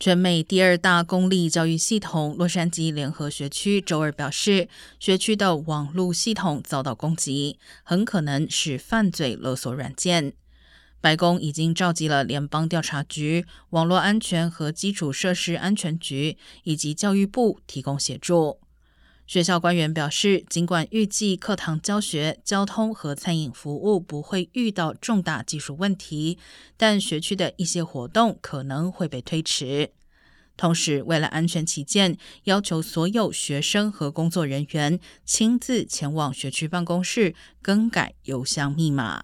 全美第二大公立教育系统洛杉矶联合学区周二表示，学区的网络系统遭到攻击，很可能是犯罪勒索软件。白宫已经召集了联邦调查局、网络安全和基础设施安全局以及教育部提供协助。学校官员表示，尽管预计课堂教学、交通和餐饮服务不会遇到重大技术问题，但学区的一些活动可能会被推迟。同时，为了安全起见，要求所有学生和工作人员亲自前往学区办公室更改邮箱密码。